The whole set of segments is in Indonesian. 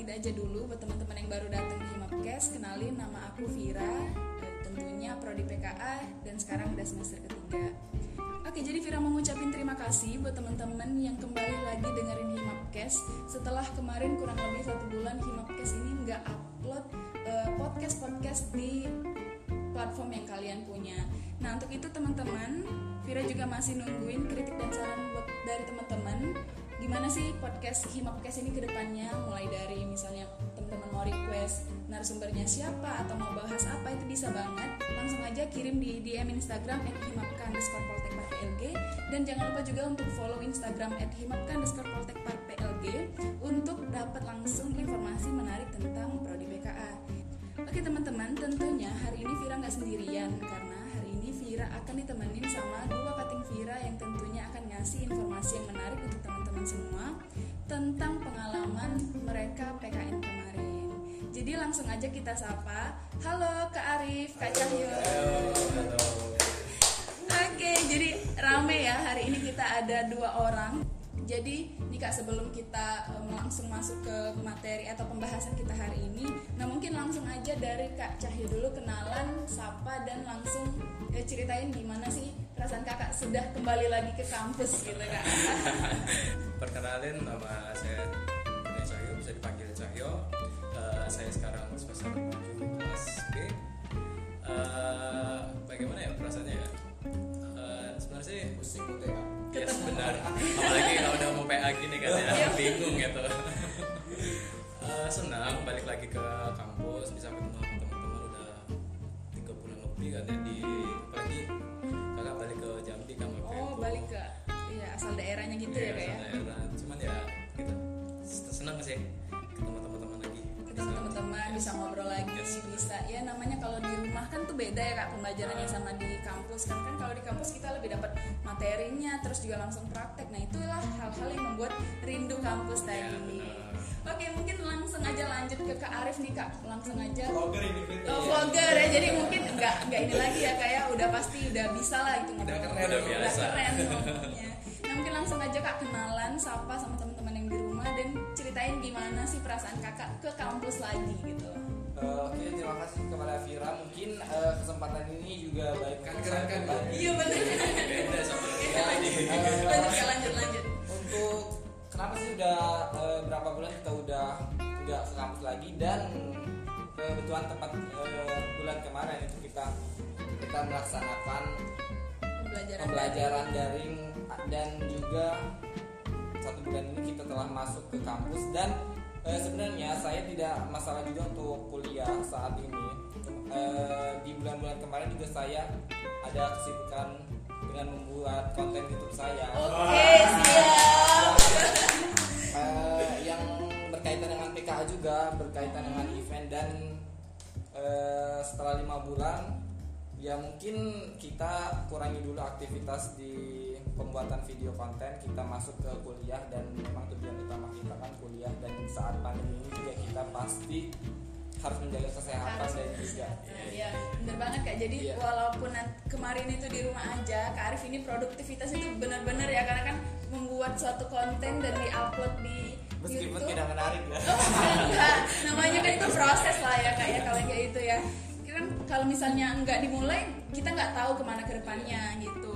kenalan lagi aja dulu buat teman-teman yang baru datang di Himapkes. Kenalin nama aku Vira, tentunya prodi PKA dan sekarang udah semester ketiga. Oke, jadi Vira mau ngucapin terima kasih buat teman-teman yang kembali lagi dengerin Himapkes. Setelah kemarin kurang lebih satu bulan Himapkes ini nggak upload eh, podcast-podcast di platform yang kalian punya. Nah untuk itu teman-teman, Vira juga masih nungguin kritik dan saran buat dari teman-teman. Gimana sih podcast Himapkes ini ke depannya? Mulai dari misalnya teman-teman mau request narasumbernya siapa atau mau bahas apa itu bisa banget. Langsung aja kirim di DM Instagram at himapka underscore dan jangan lupa juga untuk follow Instagram at himapka underscore untuk dapat langsung informasi menarik tentang prodi PKA. Oke teman-teman, tentunya hari ini Vira nggak sendirian karena hari ini Vira akan ditemenin sama dua kating Vira yang tentunya akan ngasih informasi yang menarik untuk teman-teman semua tentang pengalaman mereka PKN kemarin. Jadi langsung aja kita sapa. Halo Kak Arif, Kak Cahyo. Oke, jadi rame ya hari ini kita ada dua orang. Jadi nih kak sebelum kita um, langsung masuk ke materi atau pembahasan kita hari ini, nah mungkin langsung aja dari kak Cahyo dulu kenalan, sapa dan langsung ya, ceritain gimana sih perasaan kakak sudah kembali lagi ke kampus gitu kak. Perkenalin nama saya Budi Cahyo, bisa dipanggil Cahyo. Eh, saya sekarang semester 7 kelas B. Eh, bagaimana ya perasaannya ya? Eh, sebenarnya sih pusing gitu ya ya benar. Apalagi kalau udah mau PA gini kan Iya. ya, bingung gitu. Eh, senang balik lagi ke beda ya kak pembelajarannya sama di kampus kan kan kalau di kampus kita lebih dapat materinya terus juga langsung praktek nah itulah hal-hal yang membuat rindu kampus Iya, tadi benar. oke mungkin langsung aja lanjut ke kak Arif nih kak langsung aja vlogger ini. Oh, vlogger ya, jadi mungkin nggak nggak ini lagi ya kayak udah pasti udah bisa lah itu Udah keren, udah biasa. keren ngomongnya. Nah mungkin langsung aja kak kenalan, sapa sama teman-teman yang di rumah dan ceritain gimana sih perasaan kakak ke kampus lagi gitu. Oke, terima kasih kepada Vira. Mungkin eh, kesempatan ini juga baik Kan untuk keren saya kan? pribadi. Iya benar. Beda sama Ya, lanjut eh, kak lanjut lanjut. untuk kenapa sih udah eh, berapa bulan kita udah nggak ke kampus lagi dan kebetulan tepat eh, bulan kemarin itu kita kita melaksanakan Pembelajaran. pembelajaran daring dan juga satu bulan ini kita telah masuk ke kampus dan eh, sebenarnya saya tidak masalah juga untuk kuliah saat ini Eh, di bulan-bulan kemarin juga saya ada kesibukan dengan membuat konten YouTube saya Oke siap. Eh, yang berkaitan dengan PKA juga berkaitan dengan event dan eh, setelah lima bulan ya mungkin kita kurangi dulu aktivitas di pembuatan video konten kita masuk ke kuliah dan memang tujuan utama kita kan kuliah dan saat pandemi ini juga kita pasti harus menjaga kesehatan Harus. dan juga Iya, bener banget kak. Jadi Iya. walaupun kemarin itu di rumah aja, Kak Arif ini produktivitas itu bener-bener ya karena kan membuat suatu konten dan diupload di meskipun YouTube. tidak menarik ya Enggak, namanya kan itu proses lah ya kak ya kalau kayak itu ya. Kalau misalnya nggak dimulai, kita nggak tahu ke mana ke depannya gitu.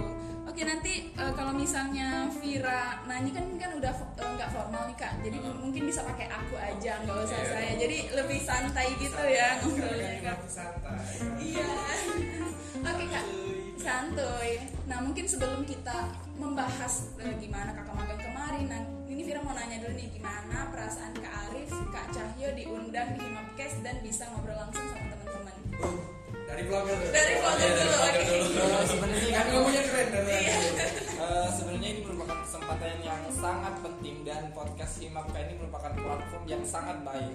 Oke nanti eh, kalau misalnya Vira nanya kan kan udah eh, nggak formal nih kak, jadi mungkin bisa pakai aku aja nggak usah Iya. saya. Jadi lebih santai gitu ya ngobrolnya kak. Iya. Oke kak, santuy. Nah mungkin sebelum kita membahas eh, gimana kakak magang kemarin, nah ini Vira mau nanya dulu nih gimana perasaan Kak Arif, Kak Cahyo diundang di Himapkes dan bisa ngobrol langsung sama teman-teman. Dari vlogger dulu. Dari vlogger Iya, dari dulu, dulu. Eh, sebenarnya kan ngomongnya keren dari Iya. Eh, sebenarnya ini merupakan kesempatan yang sangat penting dan podcast Himapka ini merupakan platform yang sangat baik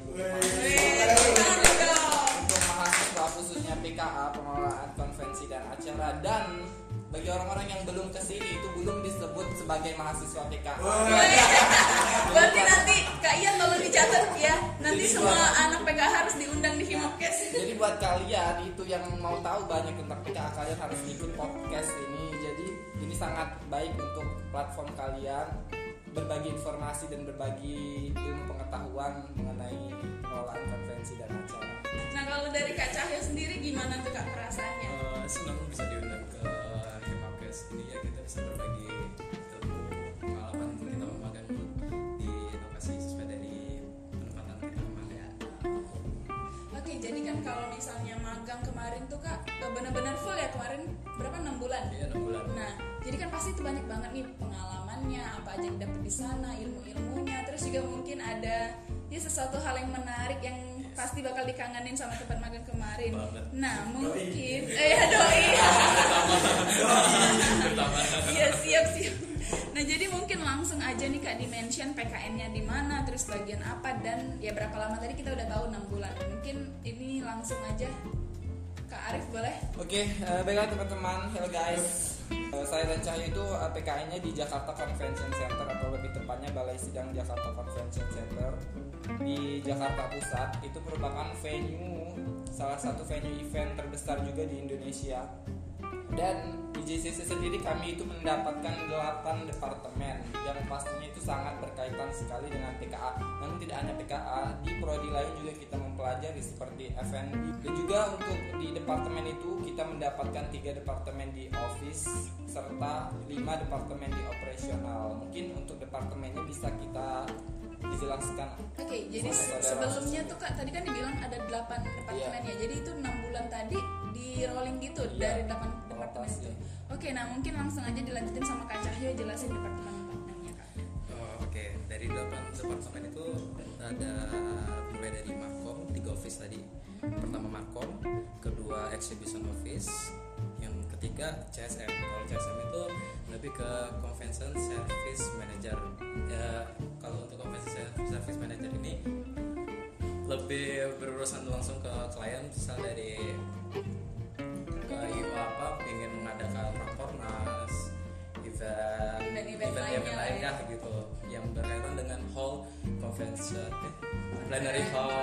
untuk mahasiswa, khususnya PKA pengelolaan konvensi dan acara dan bagi orang-orang yang belum ke sini itu belum disebut sebagai mahasiswa PKA. Berarti nanti Kak Ian tolong dicatat ya. Nanti Jadi semua anak PKH harus diundang buat kalian itu yang mau tahu banyak tentang PKA kalian harus ikut podcast ini. Jadi ini sangat baik untuk platform kalian berbagi informasi dan berbagi ilmu pengetahuan mengenai pengelolaan konvensi dan acara. Nah kalau dari Kak Cahyo sendiri gimana tuh Kak perasaannya? Eh, senang bisa diundang ke Hipapkes ini ya kita bisa berbagi kan kalau misalnya magang kemarin tuh Kak eh, benar-benar full ya kemarin berapa enam bulan? Iya enam bulan. Nah, jadi kan pasti itu banyak banget nih pengalamannya, apa aja yang dapat di sana, ilmu-ilmunya, terus juga mungkin ada ya sesuatu hal yang menarik yang pasti bakal dikangenin sama tempat magang kemarin. Banget. Nah, mungkin eh ya doi. Iya, siap siap. Nah, jadi mungkin langsung aja nih Kak dimention PKN-nya di mana, terus bagian apa dan ya berapa lama tadi kita udah tahu 6 bulan. Mungkin ini langsung aja Kak Arif boleh? Oke, eh, baiklah teman-teman, hello guys. Eh, saya dan Cahyo itu eh, PKN-nya di Jakarta Convention Center atau lebih tepatnya Balai Sidang Jakarta Convention Center di Jakarta Pusat. Itu merupakan venue salah satu venue event terbesar juga di Indonesia. Dan di JCC sendiri kami itu mendapatkan 8 departemen yang pastinya itu sangat berkaitan sekali dengan PKA. Namun tidak hanya PKA, di prodi lain juga kita mempelajari seperti F&B. Dan juga untuk di departemen itu kita mendapatkan tiga departemen di office serta lima departemen di operasional. Mungkin untuk departemennya bisa kita dijelaskan. Oke, jadi Saudara. sebelumnya tuh kak tadi kan dibilang ada 8 departemen ya. Jadi itu enam bulan tadi di rolling gitu Iya, dari 8 departemen itu. Oke, nah mungkin langsung aja dilanjutin sama Kak Cahyo jelasin departemen-departemennya kak. Oh, Oke, dari delapan departemen itu ada mulai dari Markom, tiga office tadi. Pertama Markom, kedua Exhibition Office, yang ketiga CSM. Kalau CSM itu lebih ke Convention Service Manager. Ya, kalau untuk Convention Service Manager ini lebih berurusan langsung ke klien, misal dari ke apa, ingin mengadakan rakornas, event, Event-event lain ya. ya gitu yang berkaitan dengan hall convention eh, plenary hall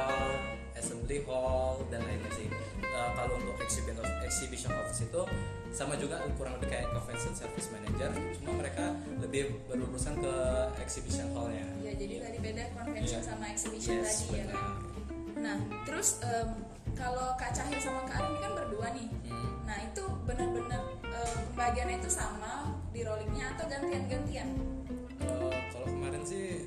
assembly hall dan lainnya sih Eh, kalau untuk exhibition exhibition office itu sama juga kurang lebih kayak convention service manager cuma mereka lebih berurusan ke exhibition hallnya Ya, jadi tadi beda convention Iya. sama exhibition yes tadi ya kan. Nah, terus em, kalau Kak Cahyo sama Kak Arif ini kan berdua nih. Hmm. Nah, itu benar-benar em, pembagiannya itu sama di rollingnya atau gantian-gantian? Eh, kalau kemarin sih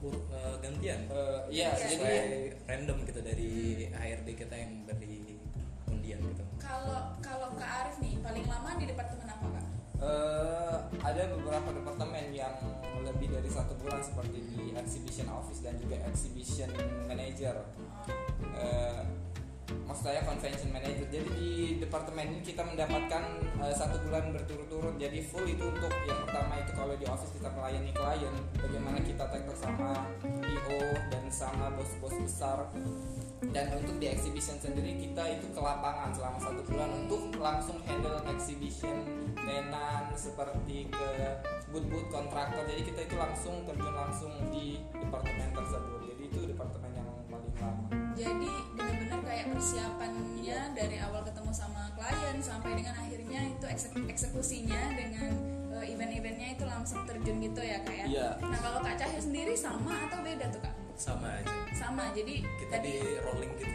eh, gantian Eh, Iya, jadi sesuai random gitu dari HRD kita yang beri undian gitu Kalau kalau Kak Arif nih paling lama di departemen apa Kak? Eh, ada beberapa departemen yang lebih dari satu bulan seperti di exhibition office dan juga exhibition manager. Eh, maksud saya convention manager. Jadi di departemen ini kita mendapatkan eh, satu bulan berturut-turut. Jadi full itu untuk yang pertama itu kalau di office kita melayani klien, bagaimana kita tektok sama IO dan sama bos-bos besar dan untuk di exhibition sendiri kita itu ke lapangan selama satu bulan untuk langsung handle exhibition tenan seperti ke booth-booth kontraktor jadi kita itu langsung terjun langsung di departemen tersebut jadi itu departemen yang paling lama Jadi benar-benar kayak persiapannya dari awal ketemu sama klien sampai dengan akhirnya itu eksek- eksekusinya dengan eh, event-eventnya itu langsung terjun gitu ya kak ya. Iya. Nah kalau Kak Cahyo sendiri sama atau beda tuh kak? sama aja Sama. Jadi kita tadi di rolling gitu.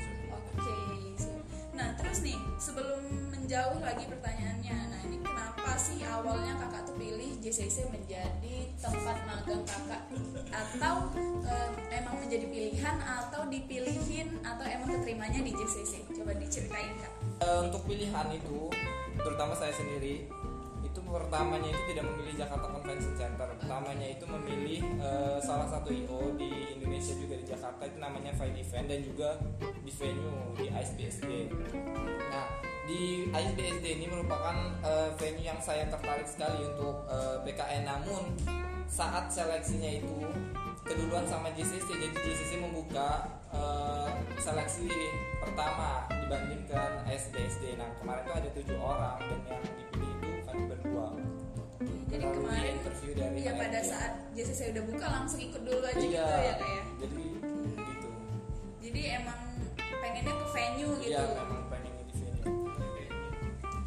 Nah terus nih sebelum menjauh lagi pertanyaannya, nah ini kenapa sih awalnya kakak tuh pilih JCC menjadi tempat magang kakak atau eh, emang menjadi pilihan atau dipilihin atau emang keterimanya di JCC? Coba diceritain kak. Eh, untuk pilihan itu terutama saya sendiri pertamanya itu tidak memilih Jakarta Convention Center. Pertamanya itu memilih eh, salah satu IO di Indonesia juga di Jakarta. Itu namanya Fine Event dan juga di venue di ISBSD nah di ISBSD ini merupakan eh, venue yang saya tertarik sekali untuk eh, PKN namun saat seleksinya itu keduluan sama JCC jadi JCC membuka eh, seleksi pertama dibandingkan SBSD nah kemarin tuh ada tujuh orang dan yang itu Lalu kemarin di interview dari ya pada HRD. saat JCC udah buka langsung ikut dulu aja Iya, gitu ya kak ya. jadi gitu Jadi emang pengennya ke venue gitu. iya memang pengen di venue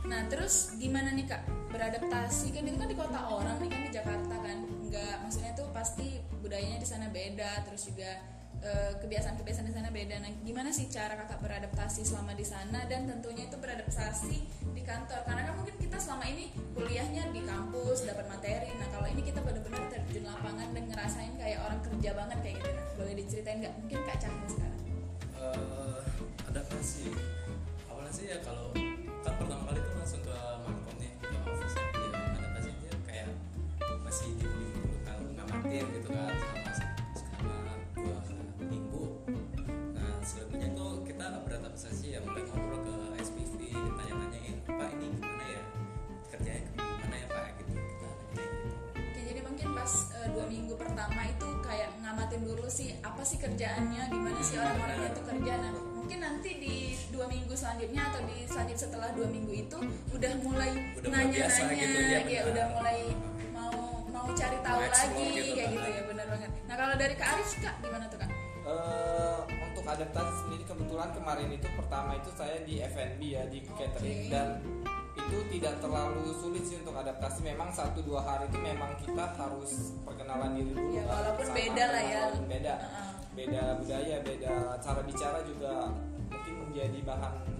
Nah terus gimana nih kak beradaptasi kan itu kan di kota orang nih kan di Jakarta kan nggak maksudnya sana beda terus juga kebiasaan-kebiasaan di sana beda. Nah gimana sih cara kakak beradaptasi selama di sana dan tentunya itu beradaptasi di kantor? Karena kan mungkin kita selama ini kuliahnya di kampus dapat materi. Nah kalau ini kita benar-benar terjun lapangan dan ngerasain kayak orang kerja banget kayak gitu nah boleh diceritain nggak? Mungkin kak Cahya sekarang. Eh, adaptasi awalnya sih ya kalau sih apa sih kerjaannya, gimana sih orang-orangnya itu kerja. Nah, mungkin nanti di dua minggu selanjutnya atau di selanjutnya setelah dua minggu itu udah mulai nanya-nanya, gitu, ya, ya, udah mulai mau mau cari tahu lagi gitu, kayak kan. gitu ya, benar banget. Nah, kalau dari Kak Arif kak gimana tuh kak? Eh, untuk adaptasi sendiri kebetulan kemarin itu pertama itu saya di F&B ya di catering Oke. dan itu tidak terlalu sulit sih untuk adaptasi. Memang satu dua hari itu memang kita harus perkenalan diri dulu Ya, walaupun sama beda lah ya. beda. Heeh. beda budaya beda cara bicara juga mungkin menjadi bahan juga.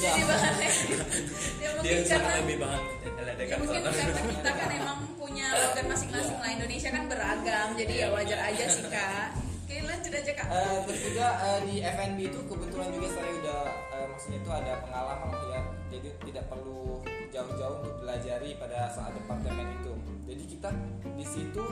Jadi bahan ya dia mungkin sangat karena lebih bahan ya mungkin karena kita kan emang punya logat masing-masing lah. Indonesia kan beragam jadi ya wajar aja sih kak. Oke lanjut aja kak. Eh, terus juga eh, di F&B itu kebetulan juga saya udah eh, maksudnya itu ada pengalaman ya jadi tidak perlu jauh-jauh untuk belajari pada saat departemen itu. Jadi kita di situ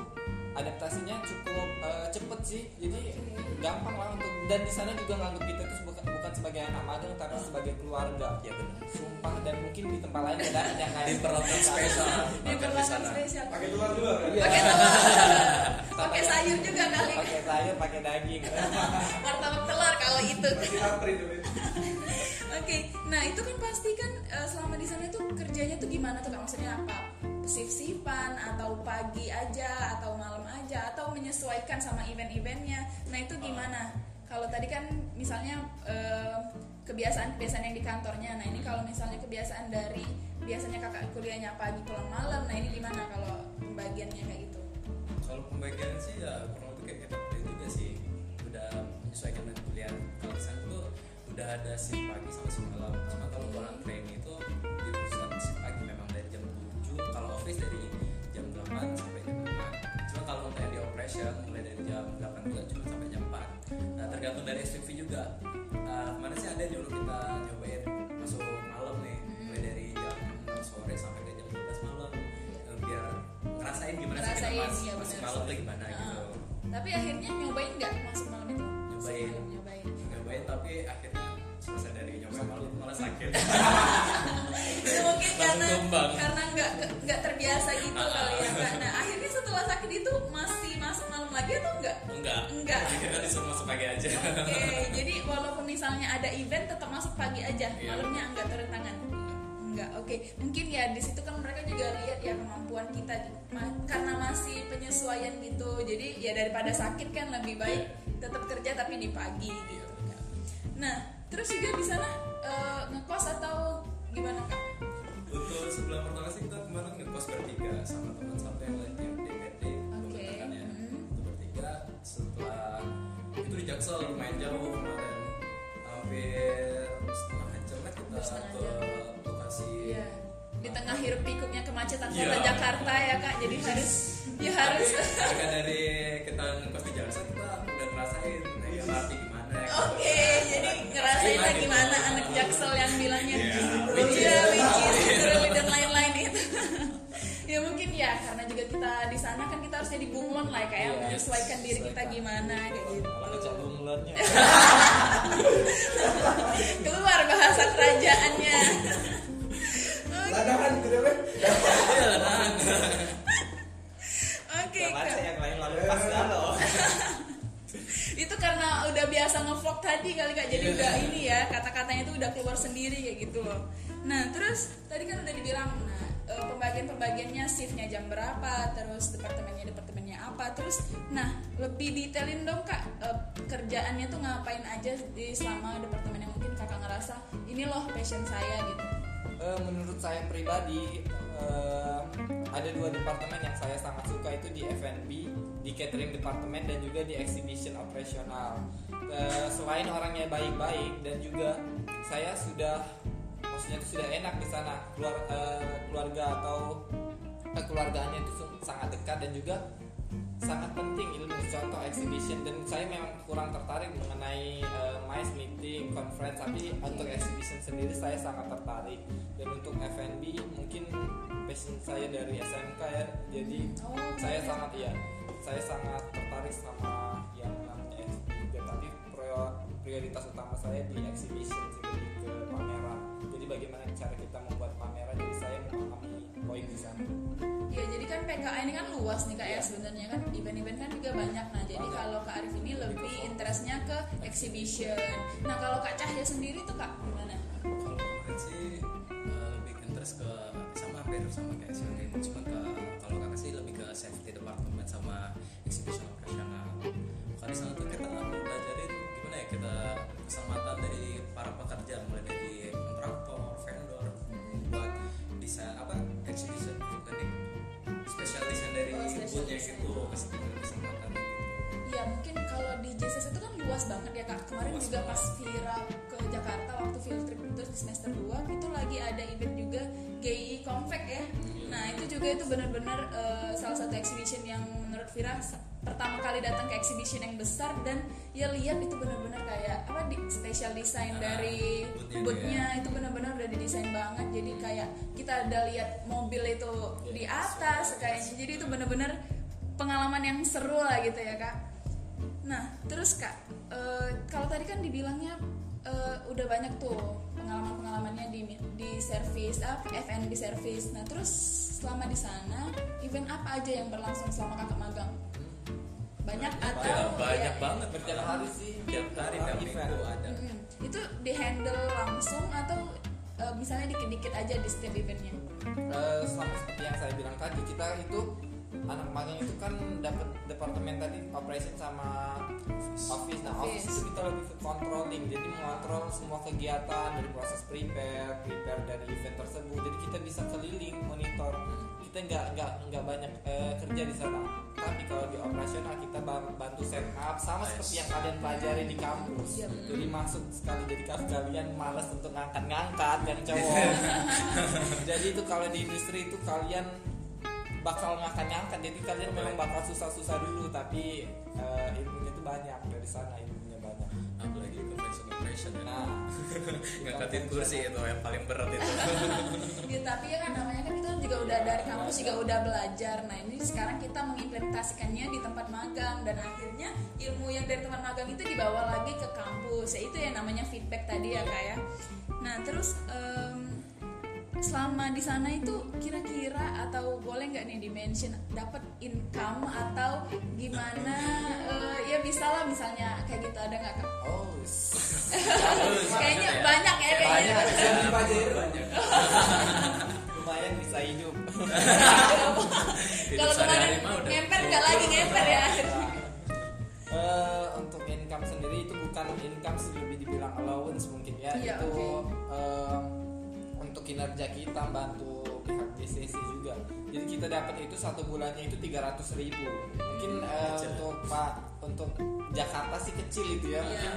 adaptasinya cukup eh, cepet sih. Jadi gampang lah untuk dan di sana juga nganggap kita itu bukan bukan sebagai anak magang tapi sebagai keluarga. Ya benar. Sumpah dan mungkin di tempat lain ada yang kayak diperlakukan spesial. Ini makan di perlakuan sana. spesial. Pakai telur juga kan? Iya. pakai telur. Pakai sayur juga kali. pakai sayur pakai daging. Martabak telur kalau itu Oke, nah itu kan pasti kan eh, selama di sana tuh kerjanya tuh gimana tuh kak? Maksudnya apa? Sif-sifan atau pagi aja atau malam aja atau menyesuaikan sama event-eventnya? Nah itu gimana? Kalau tadi kan misalnya eh, kebiasaan-kebiasaan yang di kantornya, nah ini kalau misalnya kebiasaan dari biasanya kakak kuliahnya pagi pulang malam, nah ini gimana kalau pembagiannya kayak gitu? kalau pembagian sih ya kurang lebih kayak kita juga sih udah menyesuaikan dengan kuliah kalau di sana tuh udah ada shift pagi sama shift malam cuma kalau orang training itu di perusahaan shift pagi memang dari jam 7 kalau office dari jam 8 sampai jam 5 cuma kalau untuk yang di operation mulai dari jam 8 juga cuma sampai jam 4 nah tergantung dari SPV juga. Nah, kemarin sih ada dulu kita nyobain masuk malam nih. Mulai dari jam 6 sore sampai ke jam 12 malam. Eh, biar ngerasain gimana sih kita mas, iya masuk malam tuh gimana Nah, gitu Tapi akhirnya nyobain nggak masuk malam itu? Nyobain. Nyobain. tapi akhirnya selesai dari nyobain malam malah sakit itu mungkin karena tumbang. karena nggak nggak terbiasa gitu Ah. kali ya kak. Nah akhirnya setelah sakit itu masih masuk malam lagi atau enggak? enggak Enggak. jadi kita disuruh masuk pagi aja Oke, jadi walaupun misalnya ada event tetap masuk pagi aja, Iya. malamnya enggak turun tangan. Enggak, oke. Mungkin ya di situ kan mereka juga lihat ya kemampuan kita Ma- karena masih penyesuaian gitu. Jadi ya daripada sakit kan lebih baik tetap kerja tapi di pagi gitu. Nah, terus juga di sana eh, ngekos atau gimana kak? untuk sebulan pertama sih kita kemarin ngekos bertiga sama teman satu yang lain yang DPD Oke. kebetulan ya Hmm. itu bertiga setelah itu di Jaksel lumayan jauh kemarin hampir setengah jam lah kita ke lokasi Iya. Di tengah hiruk pikuknya kemacetan Iya. kota Jakarta ya kak, jadi harus ya harus. Tapi dari kita ngekos di Jakarta kita udah ngerasain naik MRT Oke, jadi ngerasain lah Gitu. gimana anak jaksel yang bilangnya Iya, Iya, which is literally dan lain-lain itu. ya mungkin ya karena juga kita di sana kan kita harus jadi bunglon lah ya kayak Iya, menyesuaikan diri kita gimana kayak gitu. Keluar bahasa kerajaannya. Ladangan gitu nah. Oke, Kak. yang lain lalu pas itu karena udah biasa ngevlog tadi kali kak. Jadi udah ini ya kata-katanya itu udah keluar sendiri kayak gitu. Loh nah terus tadi kan udah dibilang nah eh, pembagian-pembagiannya shiftnya jam berapa terus departemennya departemennya apa. Terus nah lebih detailin dong kak eh, kerjaannya tuh ngapain aja di selama departemen yang mungkin kakak ngerasa ini loh passion saya gitu Eh, menurut saya pribadi eh, ada dua departemen yang saya sangat suka itu di F&B di catering departemen dan juga di exhibition operasional. Eh, selain orangnya baik-baik dan juga saya sudah maksudnya sudah enak di sana. Keluar eh, keluarga atau keluarganya itu sangat dekat dan juga sangat penting ilmu contoh exhibition. Dan saya memang kurang tertarik mengenai uh, MICE meeting, conference tapi untuk exhibition sendiri saya sangat tertarik. Dan untuk F&B mungkin passion saya dari SMK ya. Jadi Oh, saya sangat ya saya sangat tertarik sama yang namanya FB tapi prior- prioritas utama saya di exhibition sih ke pameran. Jadi bagaimana cara kita membuat pameran jadi saya memahami poin di sana Ya jadi kan PKA ini kan luas nih kak ya Iya. sebenarnya kan event-event kan juga banyak. Nah jadi Banyak. kalau kak Arif ini lebih interestnya ke exhibition. Nah kalau kak Cahya sendiri tuh kak gimana? kalau kemarin sih eh, lebih interest ke sama hampir sama kayak si Andri cuma ke kalau kakak sih lebih ke safety department sama exhibition operasional karena di sana tuh kita belajarin gimana ya kita keselamatan dari para pekerja mulai dari kontraktor vendor buat desain apa exhibition tadi special design dari Oh, design. gitu keselamatan keselamatan gitu Ya mungkin kalau di JCC itu kan luas banget ya kak. Kemarin Luas juga banget. pas Vira ke Jakarta waktu field trip itu di semester 2 itu lagi ada event juga GI Convec ya. Nah itu juga itu benar-benar eh, salah satu exhibition yang menurut Vira pertama kali datang ke exhibition yang besar dan ya lihat itu benar-benar kayak apa di special design Nah, dari boothnya boothnya itu benar-benar udah didesain banget. Jadi kayak kita ada lihat mobil itu di atas kayaknya jadi itu benar-benar pengalaman yang seru lah gitu ya kak. Nah terus kak eh, kalau tadi kan dibilangnya eh, udah banyak tuh pengalaman-pengalamannya di di service apa FNB service. Nah terus selama di sana event apa aja yang berlangsung selama kakak magang banyak atau Ya, banyak ya, banget. Berjalan hari sih tiap hari tiap minggu ada. Mm-mm. itu di handle langsung atau eh, misalnya dikit-dikit aja di setiap eventnya? Eh, sama seperti yang saya bilang tadi kita itu anak magang itu kan dapat departemen tadi operation sama office. nah office. Office. itu kita lebih ke controlling. Jadi mengontrol semua kegiatan dari proses prepare prepare dari event tersebut. Jadi kita bisa keliling monitor kita nggak nggak nggak banyak eh, kerja di sana tapi kalau di operasional kita ba- bantu set up sama Nice. seperti yang kalian pelajari di kampus Iya, betul. jadi masuk sekali jadi kalau kalian malas untuk ngangkat-ngangkat yang cowok jadi itu kalau di industri itu kalian bakal ngangkat-ngangkat jadi kalian memang bakal susah-susah dulu tapi eh, ilmunya itu banyak dari sana ilmunya nah ngangkatin kursi itu yang paling berat itu. Ya, tapi ya kan namanya kan kita juga udah dari kampus juga udah belajar. Nah ini sekarang kita mengimplementasikannya di tempat magang dan akhirnya ilmu yang dari tempat magang itu dibawa lagi ke kampus. Ya itu yang namanya feedback tadi ya kak ya. Nah terus em, selama di sana itu kira-kira atau boleh nggak nih dimention dapat income atau gimana? Eh, ya bisa lah misalnya kayak gitu ada nggak kak? Oh kayaknya banyak ya kayaknya. banyak. Banyak. Lumayan bisa hidup. Kalau kemarin ngemper nggak lagi ngemper ya? Eh, untuk income sendiri itu bukan income sih lebih dibilang allowance mungkin ya. Iya, itu eh, untuk kinerja kita bantu pihak DCC juga. Jadi kita dapat itu satu bulannya itu 300 ribu. Mungkin eh, Kecil. untuk pak untuk Jakarta sih kecil itu ya mungkin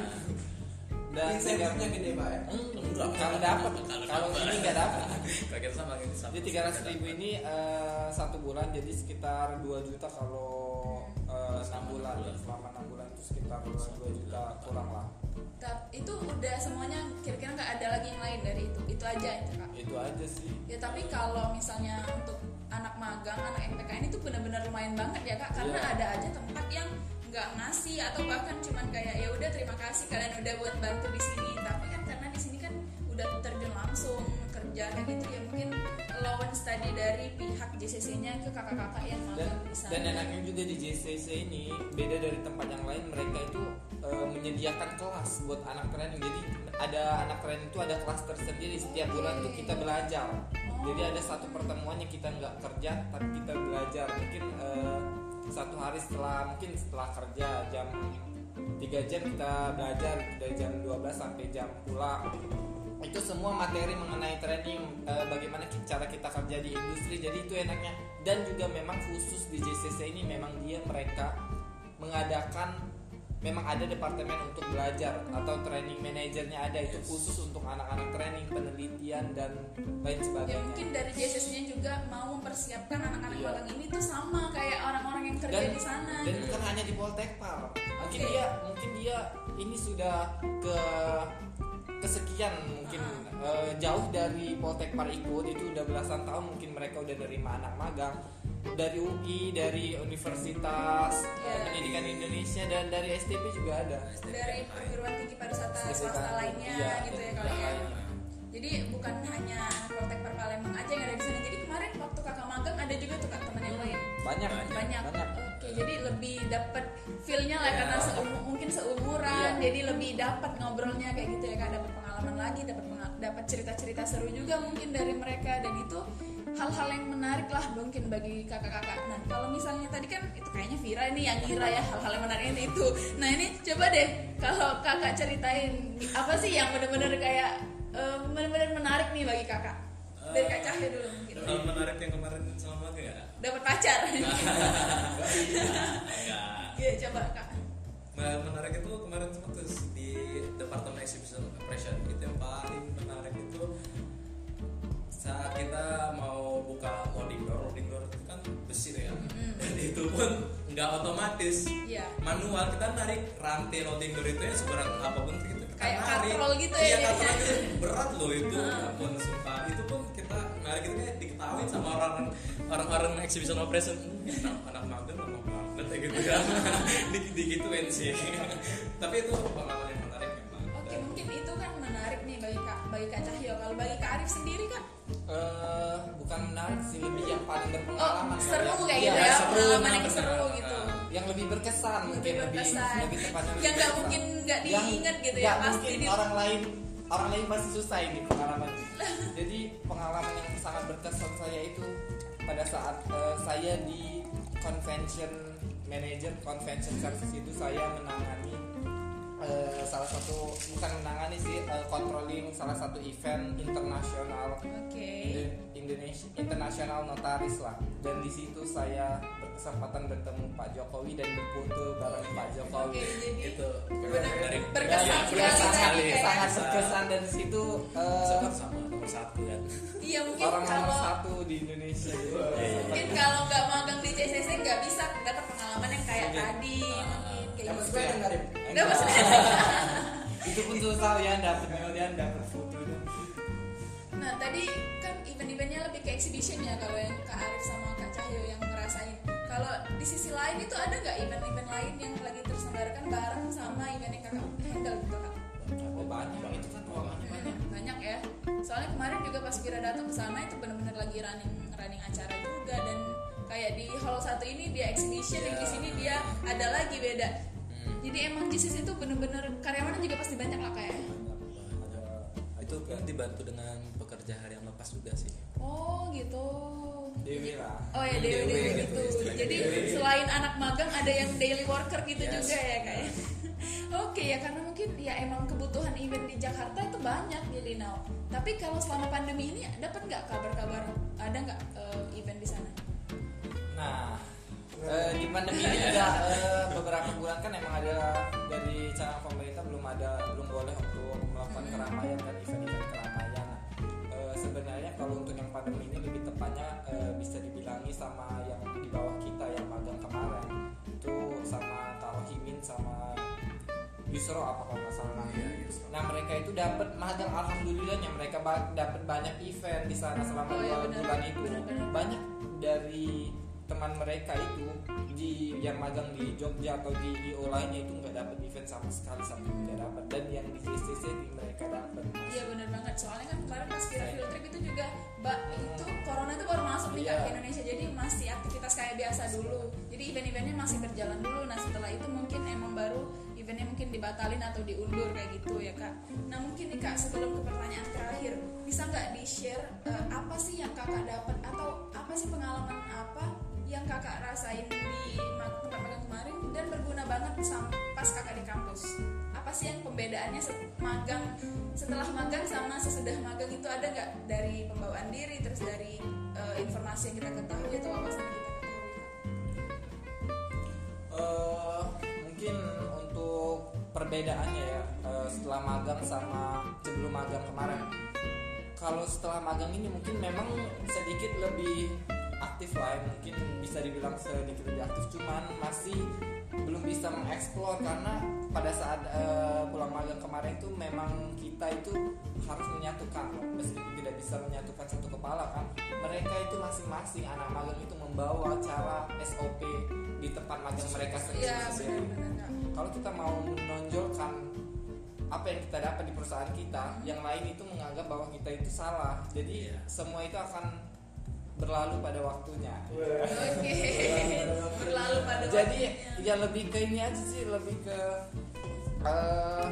dan Insentifnya gede pak ya. enggak. Kalau dapat kalau ini nggak dapat kaget sama ini sama. Jadi 300 ribu ini eh, satu bulan jadi sekitar 2 juta kalau eh, enam bulan. selama enam bulan itu sekitar 2 juta kurang lah. Itu udah semuanya kira-kira nggak ada lagi yang lain dari itu? Itu aja itu kak? Itu aja sih. Ya tapi kalau misalnya untuk anak magang anak MPKN itu benar-benar lumayan banget ya kak? Karena Iya. ada aja tempat yang nggak ngasih atau bahkan cuman kayak ya udah terima kasih kalian udah buat bantu di sini. Tapi kan karena di sini kan udah terjun langsung kerja kayak gitu ya mungkin allowance tadi dari pihak JCC-nya ke kakak-kakak yang dan, magang di sana. dan enaknya juga di JCC ini beda dari tempat yang lain mereka itu eh, menyediakan kelas buat anak training jadi ada anak training itu ada kelas tersendiri setiap bulan tuh kita belajar. Jadi ada satu pertemuannya kita nggak kerja tapi kita belajar. Mungkin eh, satu hari setelah mungkin setelah kerja jam 3 jam kita belajar dari jam 12 sampai jam pulang. Itu semua materi mengenai training eh, bagaimana cara kita kerja di industri jadi itu enaknya. Dan juga memang khusus di JCC ini memang dia mereka mengadakan memang ada departemen untuk belajar atau training manajernya ada itu khusus untuk anak-anak training penelitian dan lain ya sebagainya mungkin dari JSS-nya juga mau mempersiapkan anak-anak Iya. magang ini tuh sama kayak orang-orang yang kerja dan di sana dan gitu. bukan hanya di Poltekpal mungkin Oke. dia mungkin dia ini sudah ke kesekian mungkin eh, jauh dari Poltekpal ikut itu udah belasan tahun mungkin mereka udah nerima anak magang dari UI dari Universitas Iya. Pendidikan Indonesia dan dari STP juga ada dari perguruan tinggi pariwisata swasta lainnya Iya, gitu ya iya, kalau ya. iya. Jadi bukan hanya Poltek per Palembang aja yang ada di sana. Jadi kemarin waktu kakak magang ada juga tuh kak teman yang lain. banyak Banyak. banyak Oke, jadi lebih dapat feel-nya lah Ya. karena seumur, mungkin seumuran, Iya. jadi lebih dapat ngobrolnya kayak gitu ya kak, dapat pengalaman lagi, dapat dapat cerita-cerita seru juga mungkin dari mereka dan itu hal-hal yang menarik lah mungkin bagi kakak-kakak. Nah kalau misalnya tadi kan itu kayaknya Vira ini yang ngira ya hal-hal yang menarik ini itu. Nah ini coba deh kalau kakak ceritain apa sih yang benar-benar kayak eh, benar-benar menarik nih bagi kakak. Dari kak Cahyo dulu mungkin. Hal menarik yang kemarin sama magang ya? Dapat pacar. Iya coba kak. Nah, menarik itu kemarin sempat di Departemen Exhibition Operation itu yang paling menarik saat kita mau buka loading door, loading door itu kan besi ya, dan itu pun nggak otomatis, Iya. manual kita narik rantai loading door itu ya seberat apa pun kita, Kayak katrol gitu ya jadinya. katrol itu berat loh itu, ampun sumpah. Itu pun kita narik itu kayak diketahui sama orang orang-orang exhibition operation, "Hmm, anak, anak magang banget ya gitu ya, Di- digituin sih. Tapi itu pengalaman Oke mungkin itu kan menarik nih bagi kak bagi kak Cahyo. Kalau bagi kak Arif sendiri kan, Eh, bukan menarik sih lebih yang paling oh berpengalaman seru kayak gitu ya, seru, pengalaman nah, yang bener. seru gitu. yang lebih berkesan Lebih berkesan. lebih tepatnya lebih Yang nggak mungkin nggak diingat gitu ya, pasti mungkin di- orang lain orang lain pasti susah ini pengalaman jadi pengalaman yang sangat berkesan saya itu pada saat eh, saya di convention manager convention service itu saya menangani eh, salah satu bukan menangani sih eh, controlling salah satu event internasional. Indo- Indonesia internasional notaris lah dan di situ saya berkesempatan bertemu Pak Jokowi dan berfoto bareng Pak Oke Jokowi. jadi itu benar dari berkesan Ya, sekali berkesan sekali. Kayak- sangat berkesan dan situ eh, Sama sama nomor satu kan. Iya mungkin orang nomor kalau satu di Indonesia. Gitu. mungkin kalau nggak magang di CCC nggak bisa dapat pengalaman yang kayak Oke. tadi mungkin. kayak Dapat gitu. sepeda nggak? Dapat itu pun susah ya dapat kemudian dapat foto dan Nah tadi kan event-eventnya lebih ke exhibition ya kalau yang Kak Arif sama Kak Cahyo yang ngerasain. Kalau di sisi lain itu ada nggak event-event lain yang lagi terselenggarakan bareng sama event yang kakak handle gitu kak? oh, banyak itu kan ruangannya banyak Hmm, banyak ya. Soalnya kemarin juga pas Vira datang ke sana itu benar-benar lagi running running acara juga dan kayak di hall satu ini dia exhibition, yang di sini dia ada lagi beda. Jadi emang JCC itu bener-bener karyawannya juga pasti banyak lah kayak. itu kan dibantu dengan pekerja harian lepas juga sih Oh gitu. Dewi lah Oh ya dewi dewi gitu. Jadi selain anak magang ada yang daily worker gitu Yes. juga ya kayak. Oke ya karena mungkin ya emang kebutuhan event di Jakarta itu banyak di Linau. Tapi kalau selama pandemi ini dapat nggak kabar-kabar ada nggak eh, event di sana? Nah, eh, di pandemi ini juga eh, beberapa bulan kan emang ada dari cara pemerintah belum ada belum boleh untuk melakukan keramaian dan event-event kalau untuk yang pandemi ini lebih tepatnya eh, bisa dibilangi sama yang di bawah kita yang magang kemarin itu sama Tarohimin sama Yusro apa kalau nggak salah namanya. Nah mereka itu dapat magang alhamdulillahnya mereka ba- dapat banyak event di sana selama Oh, dua iya, benar. bulan itu Benar, benar. banyak dari teman mereka itu di yang magang di Jogja atau di IO lainnya itu nggak dapat event sama sekali sampai tidak dapat dan yang di JCC di mereka dapat Iya benar banget. Soalnya kan kemarin pas Vira field trip itu juga, mbak itu corona itu baru masuk nih Iya. ke Indonesia. Jadi masih aktivitas kayak biasa dulu. Jadi event-eventnya masih berjalan dulu. Nah setelah itu mungkin emang baru eventnya mungkin dibatalin atau diundur kayak gitu ya kak. Nah mungkin nih kak sebelum ke pertanyaan terakhir, bisa nggak di share apa sih yang kakak dapat atau apa sih pengalaman apa yang kakak rasain di tempat magang kemarin dan berguna banget pas kakak di kampus. Apa sih yang pembedaannya magang setelah magang sama sesudah magang itu ada nggak? Dari pembawaan diri terus dari eh, informasi yang kita ketahui atau wawasan yang kita ketahui? Eh, mungkin untuk perbedaannya ya eh, setelah magang sama sebelum magang kemarin. Kalau setelah magang ini mungkin memang sedikit lebih aktif lah ya. mungkin bisa dibilang sedikit lebih aktif cuman masih belum bisa mengeksplor karena pada saat eh, pulang magang kemarin itu memang kita itu harus menyatukan meskipun tidak bisa menyatukan satu kepala kan mereka itu masing-masing anak magang itu membawa cara SOP di tempat magang mereka sendiri kak kalau kita mau menonjolkan apa yang kita dapat di perusahaan kita, yang lain itu menganggap bahwa kita itu salah. Jadi Iya. semua itu akan berlalu pada waktunya. Oke, berlalu pada Jadi waktunya. ya lebih ke ini aja sih, lebih ke eh,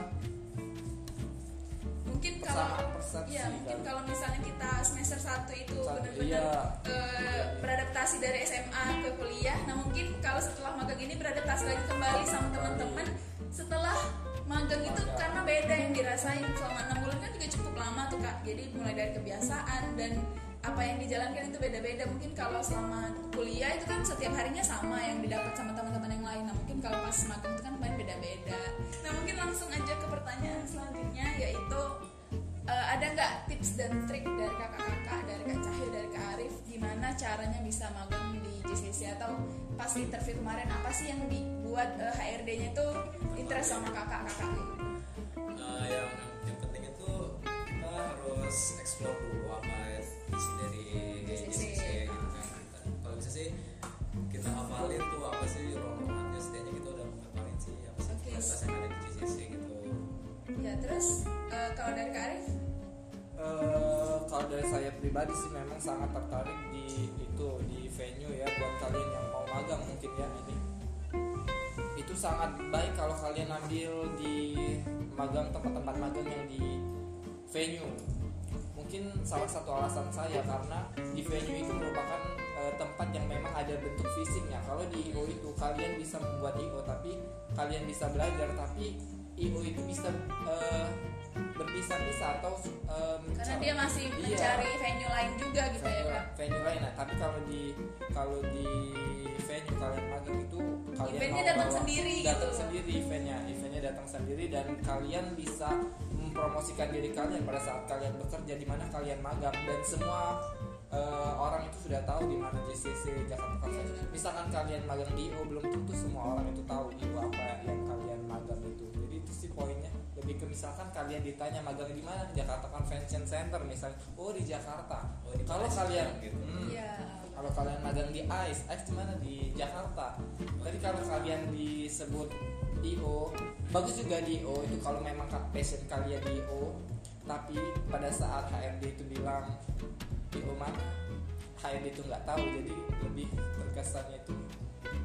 mungkin kalau persepsi. ya mungkin kali. kalau misalnya kita semester 1 itu benar-benar iya. eh, beradaptasi dari SMA ke kuliah nah mungkin kalau setelah magang ini beradaptasi lagi kembali sama teman-teman setelah magang itu Magang. karena beda yang dirasain selama enam bulan kan juga cukup lama tuh kak jadi mulai dari kebiasaan dan apa yang dijalankan itu beda-beda. Mungkin kalau selama kuliah itu kan setiap harinya sama yang didapat sama teman-teman yang lain. Nah mungkin kalau pas magang itu kan main beda-beda. Nah mungkin langsung aja ke pertanyaan selanjutnya yaitu eh, ada nggak tips dan trik dari kakak-kakak dari kak Cahyo dari kak Arif gimana caranya bisa magang di JCC atau pas interview kemarin apa sih yang dibuat eh, HRD-nya itu interest sama kakak-kakak? Nah, yang yang penting itu kita harus explore dulu apa pribadi sih memang sangat tertarik di itu di venue ya buat kalian yang mau magang mungkin ya ini. Itu sangat baik kalau kalian ambil di magang tempat-tempat magang yang di venue. Mungkin salah satu alasan saya karena di venue itu merupakan eh, tempat yang memang ada bentuk fisiknya. Kalau di IO itu kalian bisa membuat IO tapi kalian bisa belajar tapi IO itu bisa eh, berpisah-pisah atau eh, karena dia masih Iya. mencari venue lain juga gitu ya venue, kak? venue lain. Nah tapi kalau di kalau di venue kalian magang itu kalian Eventnya datang sendiri datang gitu. sendiri. Eventnya eventnya datang sendiri dan kalian bisa mempromosikan diri kalian pada saat kalian bekerja di mana kalian magang. Dan semua eh, orang itu sudah tahu di mana JCC Jakarta Convention misalkan kalian magang di IO belum tentu semua orang itu tahu IO apa yang kalian lebih ke misalkan kalian ditanya magang di mana? Jakarta Convention Center misalnya. Oh di Jakarta. Oh, di kalau kalian gitu. hmm, iya. Kalau kalian magang di ICE, ICE di mana? Di Jakarta. Tapi kalau kalian disebut IO, bagus juga di IO itu kalau memang passion kalian di IO. Tapi pada saat HRD itu bilang IO mana, HRD itu nggak tahu, jadi lebih terkesannya itu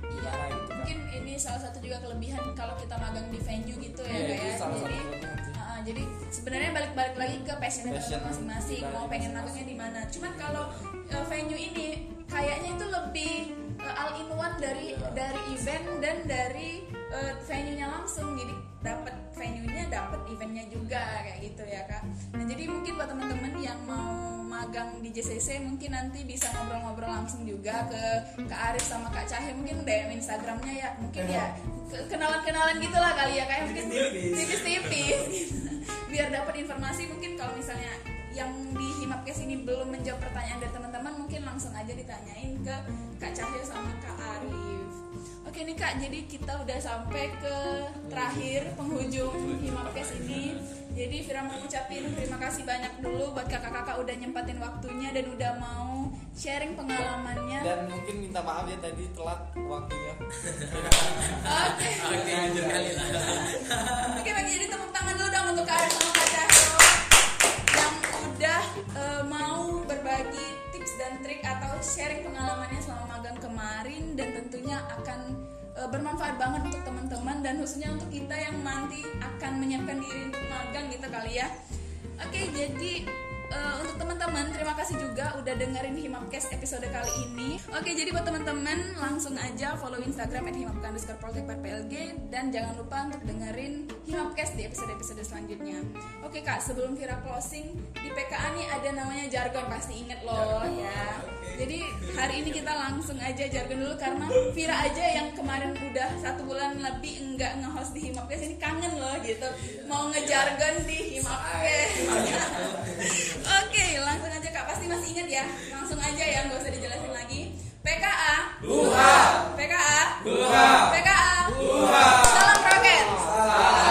gimana gitu kan? mungkin ini salah satu juga kelebihan kalau kita magang di venue gitu ya Iya, Kak, itu ya. salah jadi uh, jadi sebenarnya balik-balik lagi ke Passion teman masing-masing mau pengen magangnya di mana cuman kalau uh, venue ini kayaknya itu lebih uh, all in one dari Iya. dari event dan dari uh, venue-nya langsung jadi dapat venue-nya dapat eventnya juga kayak gitu ya kak nah jadi mungkin buat teman-teman yang mau magang di JCC mungkin nanti bisa ngobrol-ngobrol langsung juga ke Kak Arif sama Kak Cahya mungkin DM Instagramnya ya mungkin ya ke- kenalan-kenalan gitulah kali ya kayak mungkin Tipis-tipis. tipis-tipis gitu. biar dapat informasi mungkin kalau misalnya yang di Himapkes ini belum menjawab pertanyaan dari teman-teman mungkin langsung aja ditanyain ke Kak Cahyo sama Kak Arif oke nih Kak jadi kita udah sampai ke terakhir penghujung Himapkes ini. Jadi Fira mau ngucapin terima kasih banyak dulu buat kakak-kakak udah nyempatin waktunya dan udah mau sharing pengalamannya. Dan mungkin minta maaf ya tadi telat waktunya. oke. Oke jujur kali. Lah Oke, bagi jadi tepuk tangan dulu dong untuk Kak Arif sama Kak Cahyo yang udah eh, mau berbagi dan trik atau sharing pengalamannya selama magang kemarin dan tentunya akan eh, bermanfaat banget untuk teman-teman dan khususnya untuk kita yang nanti akan menyiapkan diri untuk magang gitu kali ya. Oke, jadi eh, untuk teman-teman terima kasih juga udah dengerin Himapcast episode kali ini. Oke, jadi buat teman-teman langsung aja follow Instagram @himapka_poltek4plg dan jangan lupa untuk dengerin Himapcast di episode-episode selanjutnya. Oke kak, sebelum Vira closing di PKA nih ada namanya jargon pasti inget loh Jargon, ya. Jadi hari ini kita langsung aja jargon dulu karena Vira aja yang kemarin udah satu bulan lebih enggak ngehost di Himapkes ini kangen loh gitu. Mau ngejargon di Himapkes. Oke, langsung aja Kak pasti masih inget ya. Langsung aja ya, nggak usah dijelasin lagi. PKA. Buha. PKA. Buha. PKA. Buha. Salam roket. Salam.